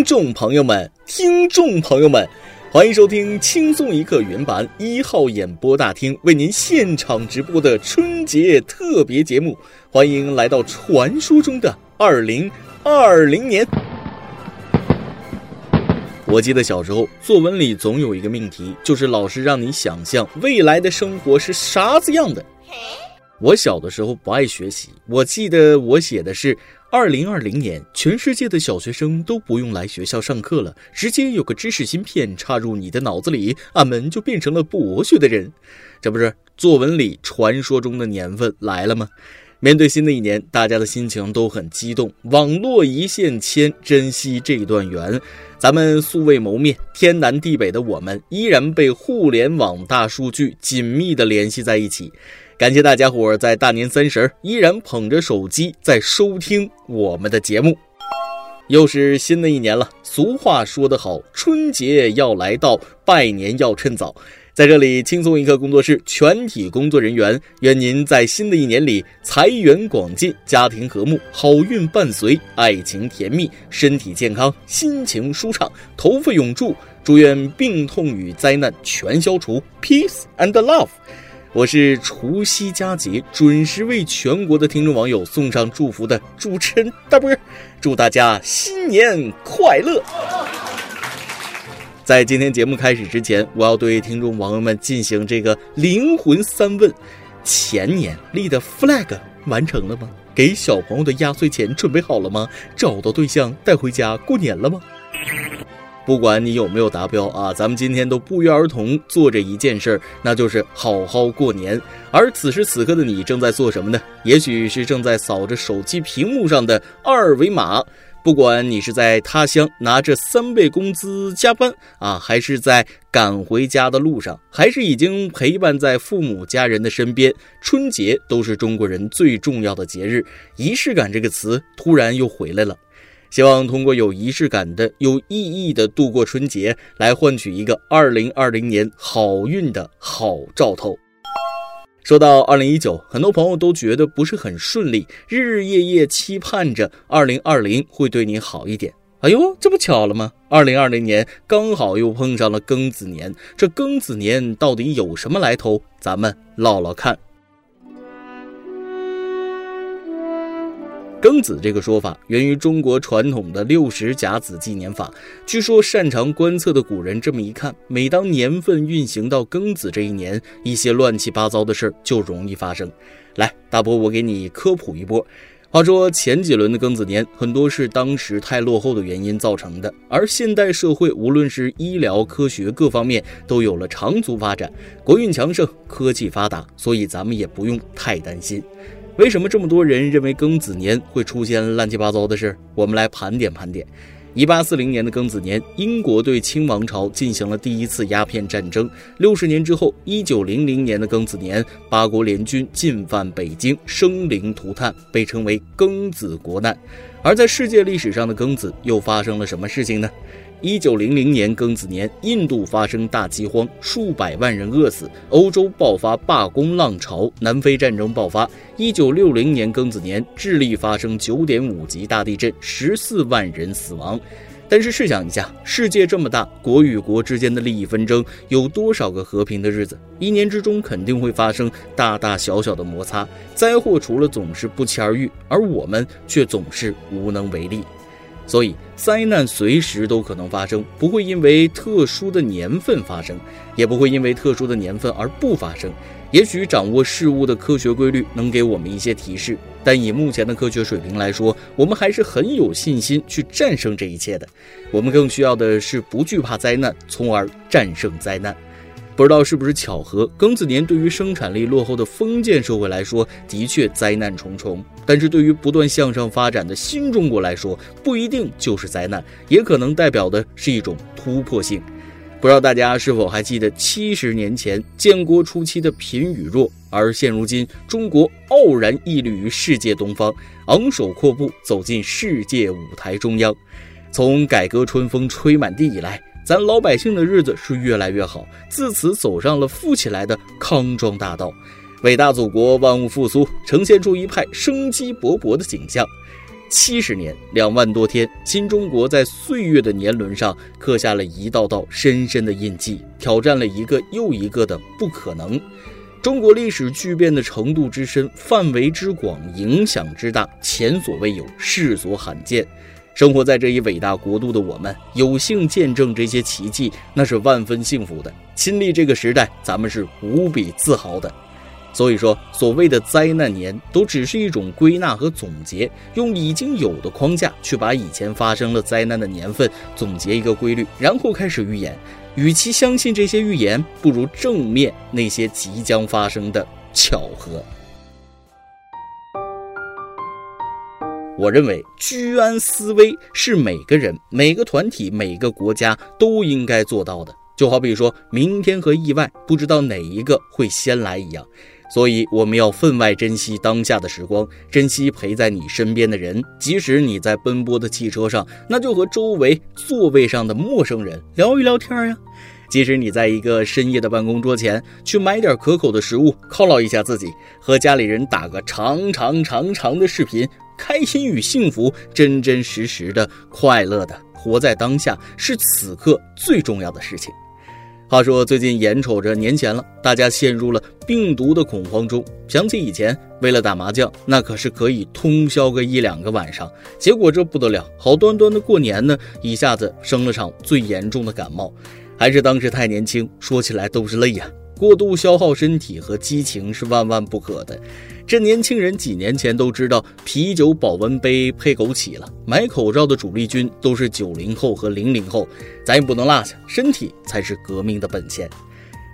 听众朋友们，听众朋友们，欢迎收听轻松一刻原版一号演播大厅为您现场直播的春节特别节目，欢迎来到传说中的二零二零年。我记得小时候作文里总有一个命题，就是老师让你想象未来的生活是啥子样的。嘿我小的时候不爱学习，我记得我写的是。二零二零年，全世界的小学生都不用来学校上课了，直接有个知识芯片插入你的脑子里，俺们就变成了博学的人。这不是作文里传说中的年份来了吗？面对新的一年，大家的心情都很激动。网络一线牵，珍惜这段缘。咱们素未谋面，天南地北的我们，依然被互联网大数据紧密的联系在一起。感谢大家伙在大年三十依然捧着手机在收听我们的节目，又是新的一年了。俗话说得好，春节要来到，拜年要趁早。在这里，轻松一刻工作室全体工作人员，愿您在新的一年里财源广进，家庭和睦，好运伴随，爱情甜蜜，身体健康，心情舒畅，头发永驻。祝愿病痛与灾难全消除，peace and love。我是除夕佳节准时为全国的听众网友送上祝福的主持人大波，祝大家新年快乐！在今天节目开始之前，我要对听众网友们进行这个灵魂三问：前年立的 flag 完成了吗？给小朋友的压岁钱准备好了吗？找到对象带回家过年了吗？不管你有没有达标啊，咱们今天都不约而同做着一件事儿，那就是好好过年。而此时此刻的你正在做什么呢？也许是正在扫着手机屏幕上的二维码。不管你是在他乡拿着三倍工资加班啊，还是在赶回家的路上，还是已经陪伴在父母家人的身边，春节都是中国人最重要的节日。仪式感这个词突然又回来了。希望通过有仪式感的、有意义的度过春节，来换取一个二零二零年好运的好兆头。说到二零一九，很多朋友都觉得不是很顺利，日日夜夜期盼着二零二零会对你好一点。哎呦，这不巧了吗？二零二零年刚好又碰上了庚子年，这庚子年到底有什么来头？咱们唠唠看。庚子这个说法源于中国传统的六十甲子纪年法。据说擅长观测的古人这么一看，每当年份运行到庚子这一年，一些乱七八糟的事儿就容易发生。来，大伯，我给你科普一波。话说前几轮的庚子年，很多是当时太落后的原因造成的。而现代社会，无论是医疗、科学各方面，都有了长足发展，国运强盛，科技发达，所以咱们也不用太担心。为什么这么多人认为庚子年会出现乱七八糟的事？我们来盘点盘点。一八四零年的庚子年，英国对清王朝进行了第一次鸦片战争。六十年之后，一九零零年的庚子年，八国联军进犯北京，生灵涂炭，被称为庚子国难。而在世界历史上的庚子又发生了什么事情呢？一九零零年庚子年，印度发生大饥荒，数百万人饿死；欧洲爆发罢工浪潮，南非战争爆发。一九六零年庚子年，智利发生九点五级大地震，十四万人死亡。但是试想一下，世界这么大，国与国之间的利益纷争，有多少个和平的日子？一年之中肯定会发生大大小小的摩擦，灾祸除了总是不期而遇，而我们却总是无能为力。所以，灾难随时都可能发生，不会因为特殊的年份发生，也不会因为特殊的年份而不发生。也许掌握事物的科学规律能给我们一些提示，但以目前的科学水平来说，我们还是很有信心去战胜这一切的。我们更需要的是不惧怕灾难，从而战胜灾难。不知道是不是巧合，庚子年对于生产力落后的封建社会来说，的确灾难重重；但是对于不断向上发展的新中国来说，不一定就是灾难，也可能代表的是一种突破性。不知道大家是否还记得七十年前建国初期的贫与弱，而现如今中国傲然屹立于世界东方，昂首阔步走进世界舞台中央。从改革春风吹满地以来。咱老百姓的日子是越来越好，自此走上了富起来的康庄大道。伟大祖国万物复苏，呈现出一派生机勃勃的景象。七十年两万多天，新中国在岁月的年轮上刻下了一道道深深的印记，挑战了一个又一个的不可能。中国历史巨变的程度之深、范围之广、影响之大，前所未有，世所罕见。生活在这一伟大国度的我们，有幸见证这些奇迹，那是万分幸福的。亲历这个时代，咱们是无比自豪的。所以说，所谓的灾难年，都只是一种归纳和总结，用已经有的框架去把以前发生了灾难的年份总结一个规律，然后开始预言。与其相信这些预言，不如正面那些即将发生的巧合。我认为居安思危是每个人、每个团体、每个国家都应该做到的。就好比说明天和意外，不知道哪一个会先来一样。所以我们要分外珍惜当下的时光，珍惜陪在你身边的人。即使你在奔波的汽车上，那就和周围座位上的陌生人聊一聊天呀。即使你在一个深夜的办公桌前，去买点可口的食物犒劳一下自己，和家里人打个长长长长的视频，开心与幸福，真真实实的快乐的活在当下，是此刻最重要的事情。话说最近眼瞅着年前了，大家陷入了病毒的恐慌中。想起以前为了打麻将，那可是可以通宵个一两个晚上。结果这不得了，好端端的过年呢，一下子生了场最严重的感冒。还是当时太年轻，说起来都是泪呀。过度消耗身体和激情是万万不可的。这年轻人几年前都知道啤酒保温杯配枸杞了，买口罩的主力军都是九零后和零零后，咱也不能落下，身体才是革命的本钱。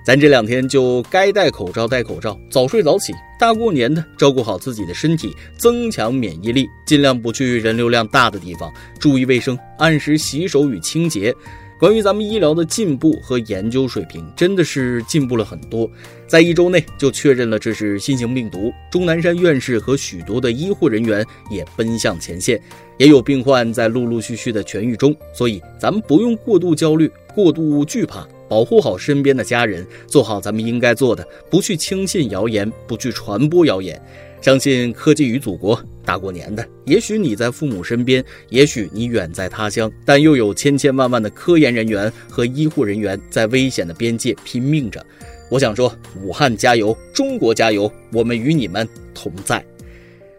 咱这两天就该戴口罩戴口罩，早睡早起，大过年的照顾好自己的身体，增强免疫力，尽量不去人流量大的地方，注意卫生，按时洗手与清洁。关于咱们医疗的进步和研究水平，真的是进步了很多。在一周内就确认了这是新型病毒，钟南山院士和许多的医护人员也奔向前线，也有病患在陆陆续续的痊愈中。所以咱们不用过度焦虑、过度惧怕，保护好身边的家人，做好咱们应该做的，不去轻信谣言，不去传播谣言。相信科技与祖国，大过年的，也许你在父母身边，也许你远在他乡，但又有千千万万的科研人员和医护人员在危险的边界拼命着。我想说，武汉加油，中国加油，我们与你们同在。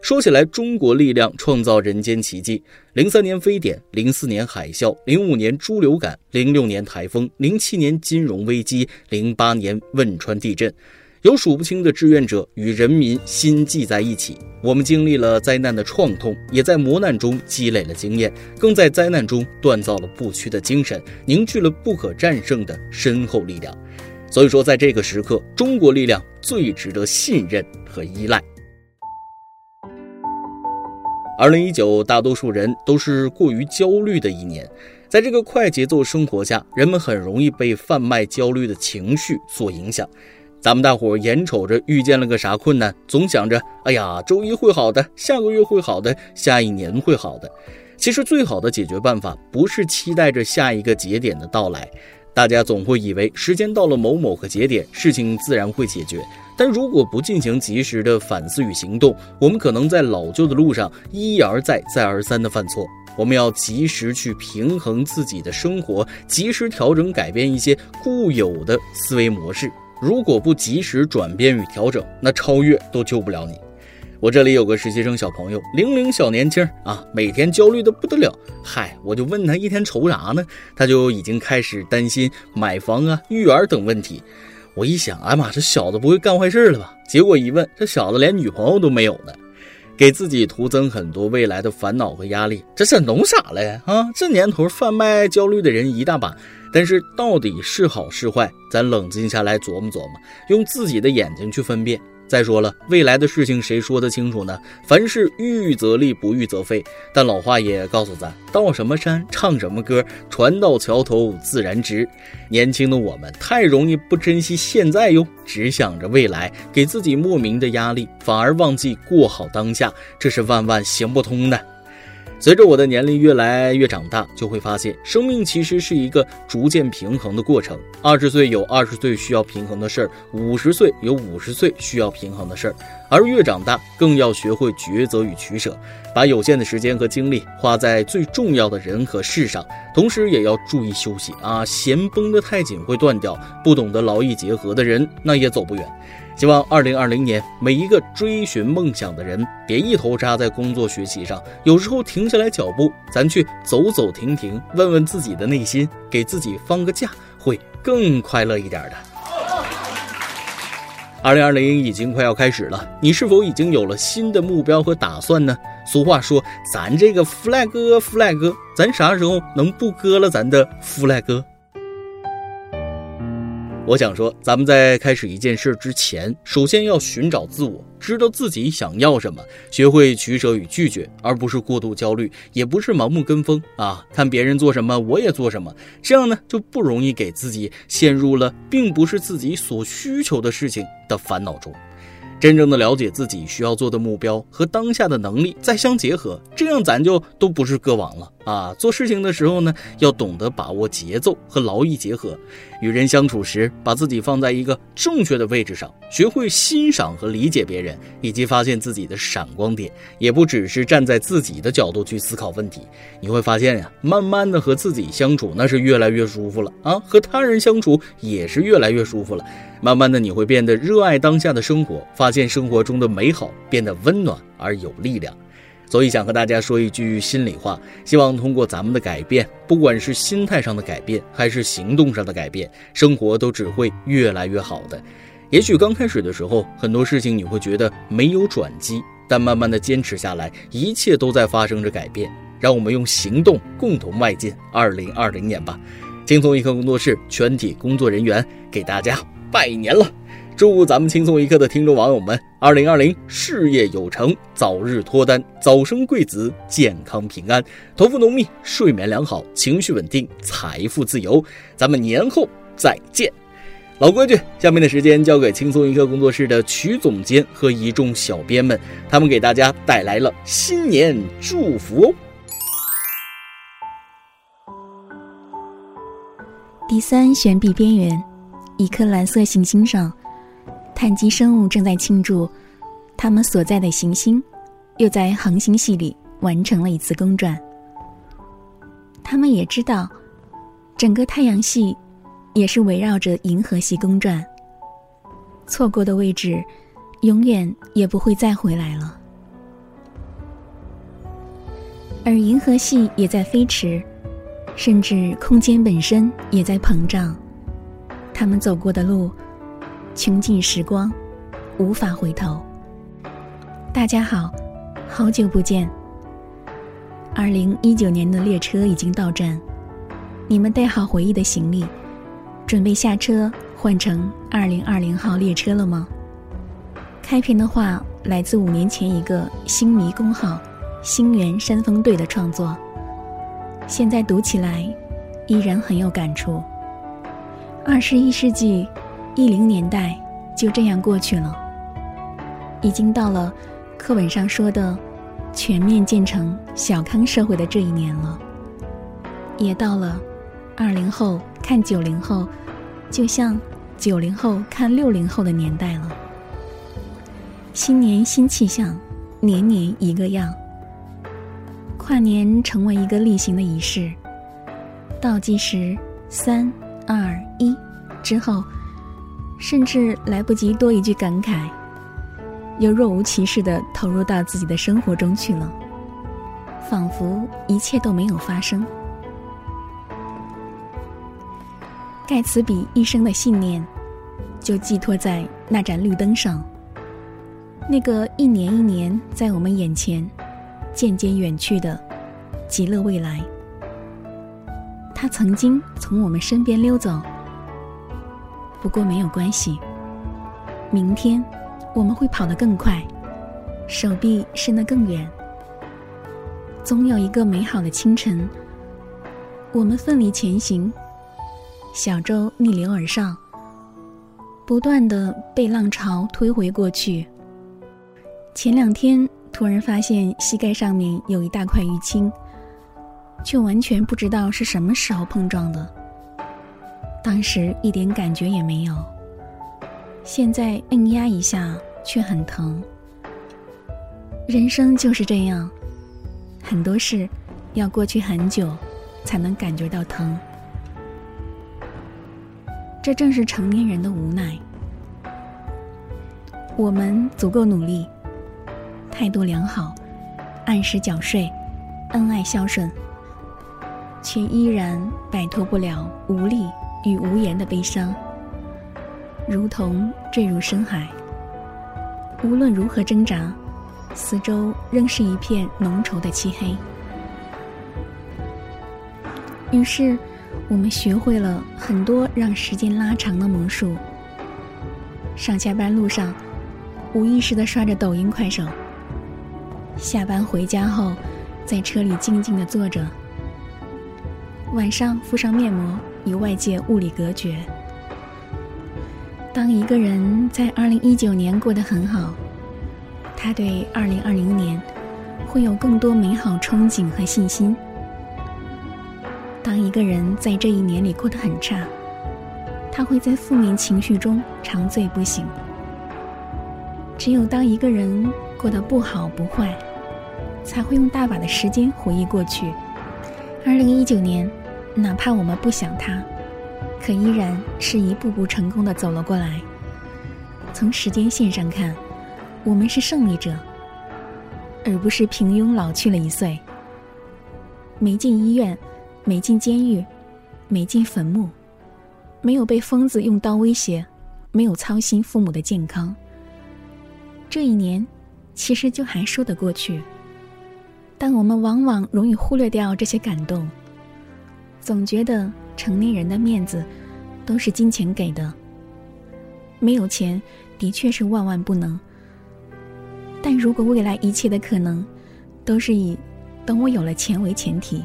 说起来，中国力量创造人间奇迹：零三年非典，零四年海啸，零五年猪流感，零六年台风，零七年金融危机，零八年汶川地震。有数不清的志愿者与人民心系在一起，我们经历了灾难的创痛，也在磨难中积累了经验，更在灾难中锻造了不屈的精神，凝聚了不可战胜的深厚力量。所以说，在这个时刻，中国力量最值得信任和依赖。二零一九，大多数人都是过于焦虑的一年，在这个快节奏生活下，人们很容易被贩卖焦虑的情绪所影响。咱们大伙眼瞅着遇见了个啥困难，总想着，哎呀，周一会好的，下个月会好的，下一年会好的。其实最好的解决办法不是期待着下一个节点的到来，大家总会以为时间到了某某个节点，事情自然会解决。但如果不进行及时的反思与行动，我们可能在老旧的路上一而再、再而三的犯错。我们要及时去平衡自己的生活，及时调整、改变一些固有的思维模式。如果不及时转变与调整，那超越都救不了你。我这里有个实习生小朋友，零零小年轻啊，每天焦虑的不得了。嗨，我就问他一天愁啥呢？他就已经开始担心买房啊、育儿等问题。我一想，哎妈，这小子不会干坏事了吧？结果一问，这小子连女朋友都没有呢，给自己徒增很多未来的烦恼和压力。这是弄啥嘞？啊，这年头贩卖焦虑的人一大把。但是到底是好是坏，咱冷静下来琢磨琢磨，用自己的眼睛去分辨。再说了，未来的事情谁说得清楚呢？凡事预则立，不预则废。但老话也告诉咱：到什么山唱什么歌，船到桥头自然直。年轻的我们太容易不珍惜现在哟，只想着未来，给自己莫名的压力，反而忘记过好当下，这是万万行不通的。随着我的年龄越来越长大，就会发现生命其实是一个逐渐平衡的过程。二十岁有二十岁需要平衡的事儿，五十岁有五十岁需要平衡的事儿。而越长大，更要学会抉择与取舍，把有限的时间和精力花在最重要的人和事上，同时也要注意休息啊！弦绷得太紧会断掉，不懂得劳逸结合的人，那也走不远。希望二零二零年每一个追寻梦想的人，别一头扎在工作学习上，有时候停下来脚步，咱去走走停停，问问自己的内心，给自己放个假，会更快乐一点的。二零二零已经快要开始了，你是否已经有了新的目标和打算呢？俗话说，咱这个 flag flag，咱啥时候能不割了咱的 flag？我想说，咱们在开始一件事之前，首先要寻找自我，知道自己想要什么，学会取舍与拒绝，而不是过度焦虑，也不是盲目跟风啊！看别人做什么，我也做什么，这样呢就不容易给自己陷入了并不是自己所需求的事情的烦恼中。真正的了解自己需要做的目标和当下的能力再相结合，这样咱就都不是歌王了啊！做事情的时候呢，要懂得把握节奏和劳逸结合；与人相处时，把自己放在一个正确的位置上，学会欣赏和理解别人，以及发现自己的闪光点，也不只是站在自己的角度去思考问题。你会发现呀，慢慢的和自己相处那是越来越舒服了啊，和他人相处也是越来越舒服了。慢慢的，你会变得热爱当下的生活，发现生活中的美好变得温暖而有力量。所以想和大家说一句心里话，希望通过咱们的改变，不管是心态上的改变，还是行动上的改变，生活都只会越来越好的。也许刚开始的时候，很多事情你会觉得没有转机，但慢慢的坚持下来，一切都在发生着改变。让我们用行动共同迈进二零二零年吧。轻松一刻工作室全体工作人员给大家。拜年了，祝咱们轻松一刻的听众网友们，二零二零事业有成，早日脱单，早生贵子，健康平安，头发浓密，睡眠良好，情绪稳定，财富自由。咱们年后再见。老规矩，下面的时间交给轻松一刻工作室的曲总监和一众小编们，他们给大家带来了新年祝福哦。第三悬臂边缘。一颗蓝色行星上，碳基生物正在庆祝，他们所在的行星又在恒星系里完成了一次公转。他们也知道，整个太阳系也是围绕着银河系公转。错过的位置，永远也不会再回来了。而银河系也在飞驰，甚至空间本身也在膨胀。他们走过的路，穷尽时光，无法回头。大家好，好久不见。二零一九年的列车已经到站，你们带好回忆的行李，准备下车换乘二零二零号列车了吗？开篇的话来自五年前一个星迷公号“星源山峰队”的创作，现在读起来依然很有感触。二十一世纪一零年代就这样过去了，已经到了课本上说的全面建成小康社会的这一年了，也到了二零后看九零后，就像九零后看六零后的年代了。新年新气象，年年一个样。跨年成为一个例行的仪式，倒计时三。二一之后，甚至来不及多一句感慨，又若无其事的投入到自己的生活中去了，仿佛一切都没有发生。盖茨比一生的信念，就寄托在那盏绿灯上，那个一年一年在我们眼前渐渐远去的极乐未来。他曾经从我们身边溜走，不过没有关系。明天我们会跑得更快，手臂伸得更远。总有一个美好的清晨，我们奋力前行，小舟逆流而上，不断的被浪潮推回过去。前两天突然发现膝盖上面有一大块淤青，却完全不知道是什么时候碰撞的。当时一点感觉也没有，现在摁压一下却很疼。人生就是这样，很多事要过去很久，才能感觉到疼。这正是成年人的无奈。我们足够努力，态度良好，按时缴税，恩爱孝顺，却依然摆脱不了无力与无言的悲伤，如同坠入深海。无论如何挣扎。四周仍是一片浓稠的漆黑，于是我们学会了很多让时间拉长的魔术。上下班路上，无意识的刷着抖音、快手；下班回家后，在车里静静的坐着；晚上敷上面膜，与外界物理隔绝。当一个人在二零一九年过得很好。他对二零二零年会有更多美好憧憬和信心。当一个人在这一年里过得很差，他会在负面情绪中长醉不醒。只有当一个人过得不好不坏，才会用大把的时间回忆过去。二零一九年，哪怕我们不想他，可依然是一步步成功的走了过来。从时间线上看。我们是胜利者，而不是平庸老去了一岁。没进医院，没进监狱，没进坟墓，没有被疯子用刀威胁，没有操心父母的健康。这一年，其实就还说得过去。但我们往往容易忽略掉这些感动，总觉得成年人的面子都是金钱给的。没有钱，的确是万万不能。但如果未来一切的可能，都是以等我有了钱为前提，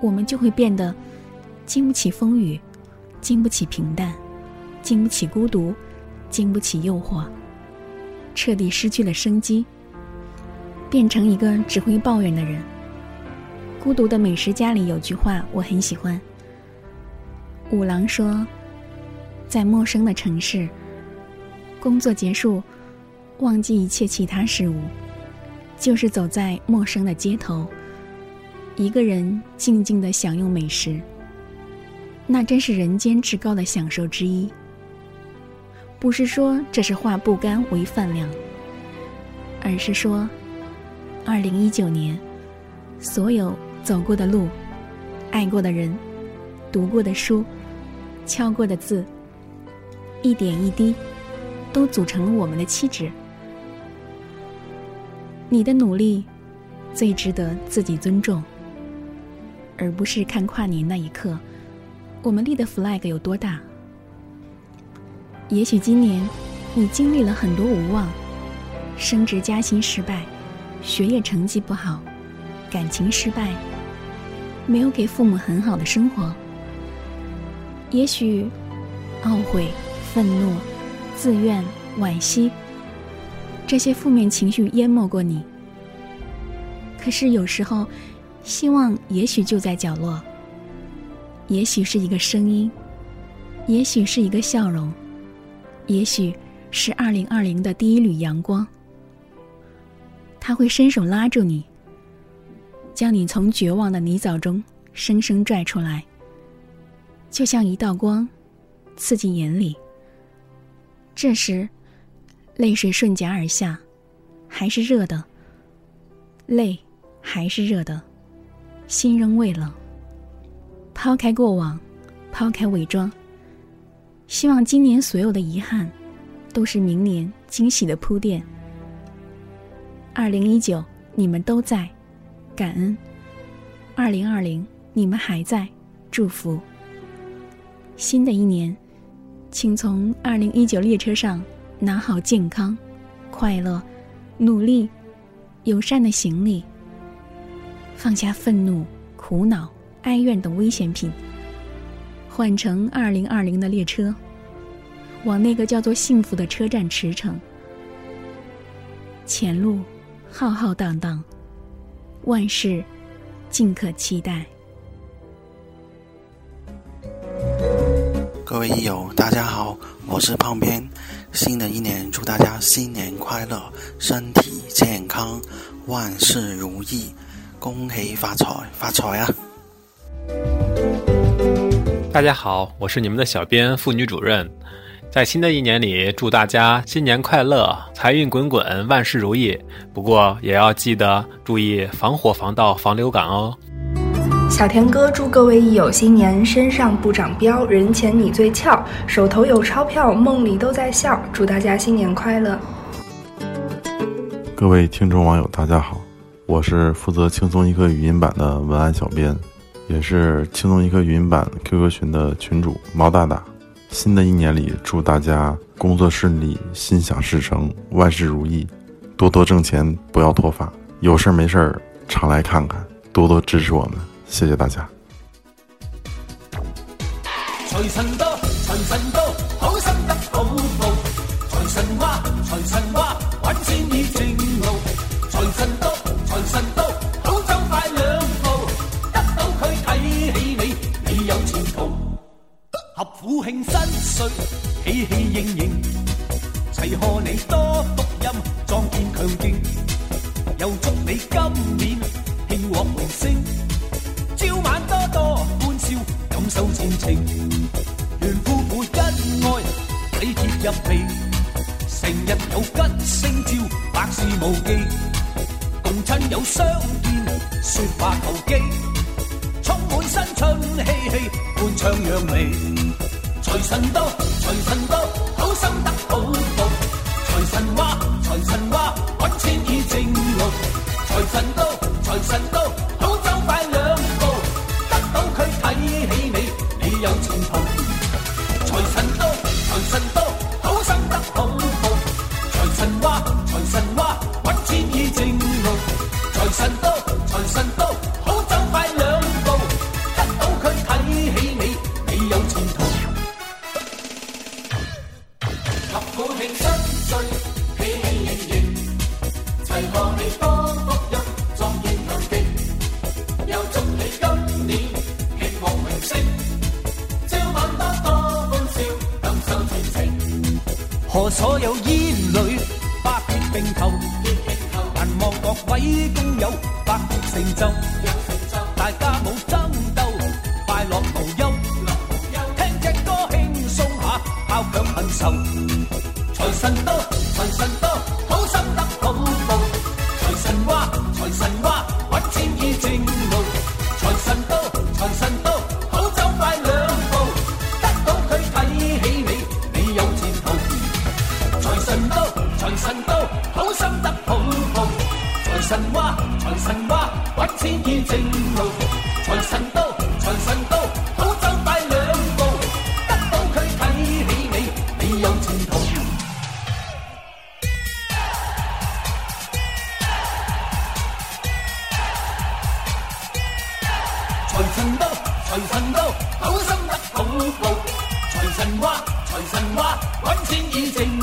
我们就会变得经不起风雨，经不起平淡，经不起孤独，经不起诱惑，彻底失去了生机，变成一个只会抱怨的人。孤独的美食家里有句话我很喜欢，五郎说：“在陌生的城市，工作结束。”忘记一切其他事物，就是走在陌生的街头，一个人静静的享用美食。那真是人间至高的享受之一。不是说这是化不甘为饭量，而是说，二零一九年，所有走过的路，爱过的人，读过的书，敲过的字，一点一滴，都组成了我们的气质。你的努力，最值得自己尊重，而不是看跨年那一刻，我们立的 flag 有多大。也许今年，你经历了很多无望，升职加薪失败，学业成绩不好，感情失败，没有给父母很好的生活。也许，懊悔、愤怒、自怨、惋惜。这些负面情绪淹没过你，可是有时候，希望也许就在角落。也许是一个声音，也许是一个笑容，也许是二零二零的第一缕阳光。他会伸手拉住你，将你从绝望的泥沼中生生拽出来，就像一道光，刺进眼里。这时。泪水顺颊而下，还是热的。泪还是热的，心仍未冷。抛开过往，抛开伪装。希望今年所有的遗憾，都是明年惊喜的铺垫。二零一九，你们都在，感恩；二零二零，你们还在，祝福。新的一年，请从二零一九列车上。拿好健康、快乐、努力、友善的行李，放下愤怒、苦恼、哀怨等危险品，换乘二零二零的列车，往那个叫做幸福的车站驰骋。前路浩浩荡荡，万事尽可期待。各位益友，大家好，我是胖边。新的一年，祝大家新年快乐，身体健康，万事如意，恭喜发财，发财啊！大家好，我是你们的小编妇女主任。在新的一年里，祝大家新年快乐，财运滚滚，万事如意。不过也要记得注意防火、防盗、防流感哦。小田哥祝各位益友新年身上不长膘，人前你最俏，手头有钞票，梦里都在笑。祝大家新年快乐！各位听众网友，大家好，我是负责轻松一刻语音版的文案小编，也是轻松一刻语音版 QQ 群的群主毛大大。新的一年里，祝大家工作顺利，心想事成，万事如意，多多挣钱，不要脱发，有事没事常来看看，多多支持我们。谢谢大家。财神到，财神到，好心得好报。财神话，财神话，揾钱已正路。财神到，财神到，好走快两步。得到佢睇起你，你有前途。合府庆新岁，喜气盈盈，齐贺你多福音，壮健强劲。又祝你今年庆获荣升。朝晚多多欢笑，感受前程。愿夫妇恩爱，体贴入微。成日有吉星照，百事无忌。共亲友相见，说话投机。充满新春气气，欢唱扬眉。财神到，财神到，好心得好报。财神话，财神话，揾钱已正路。财神到，财神到。好走快两步，得到佢睇起你，你有前途，财神到话，揾钱已静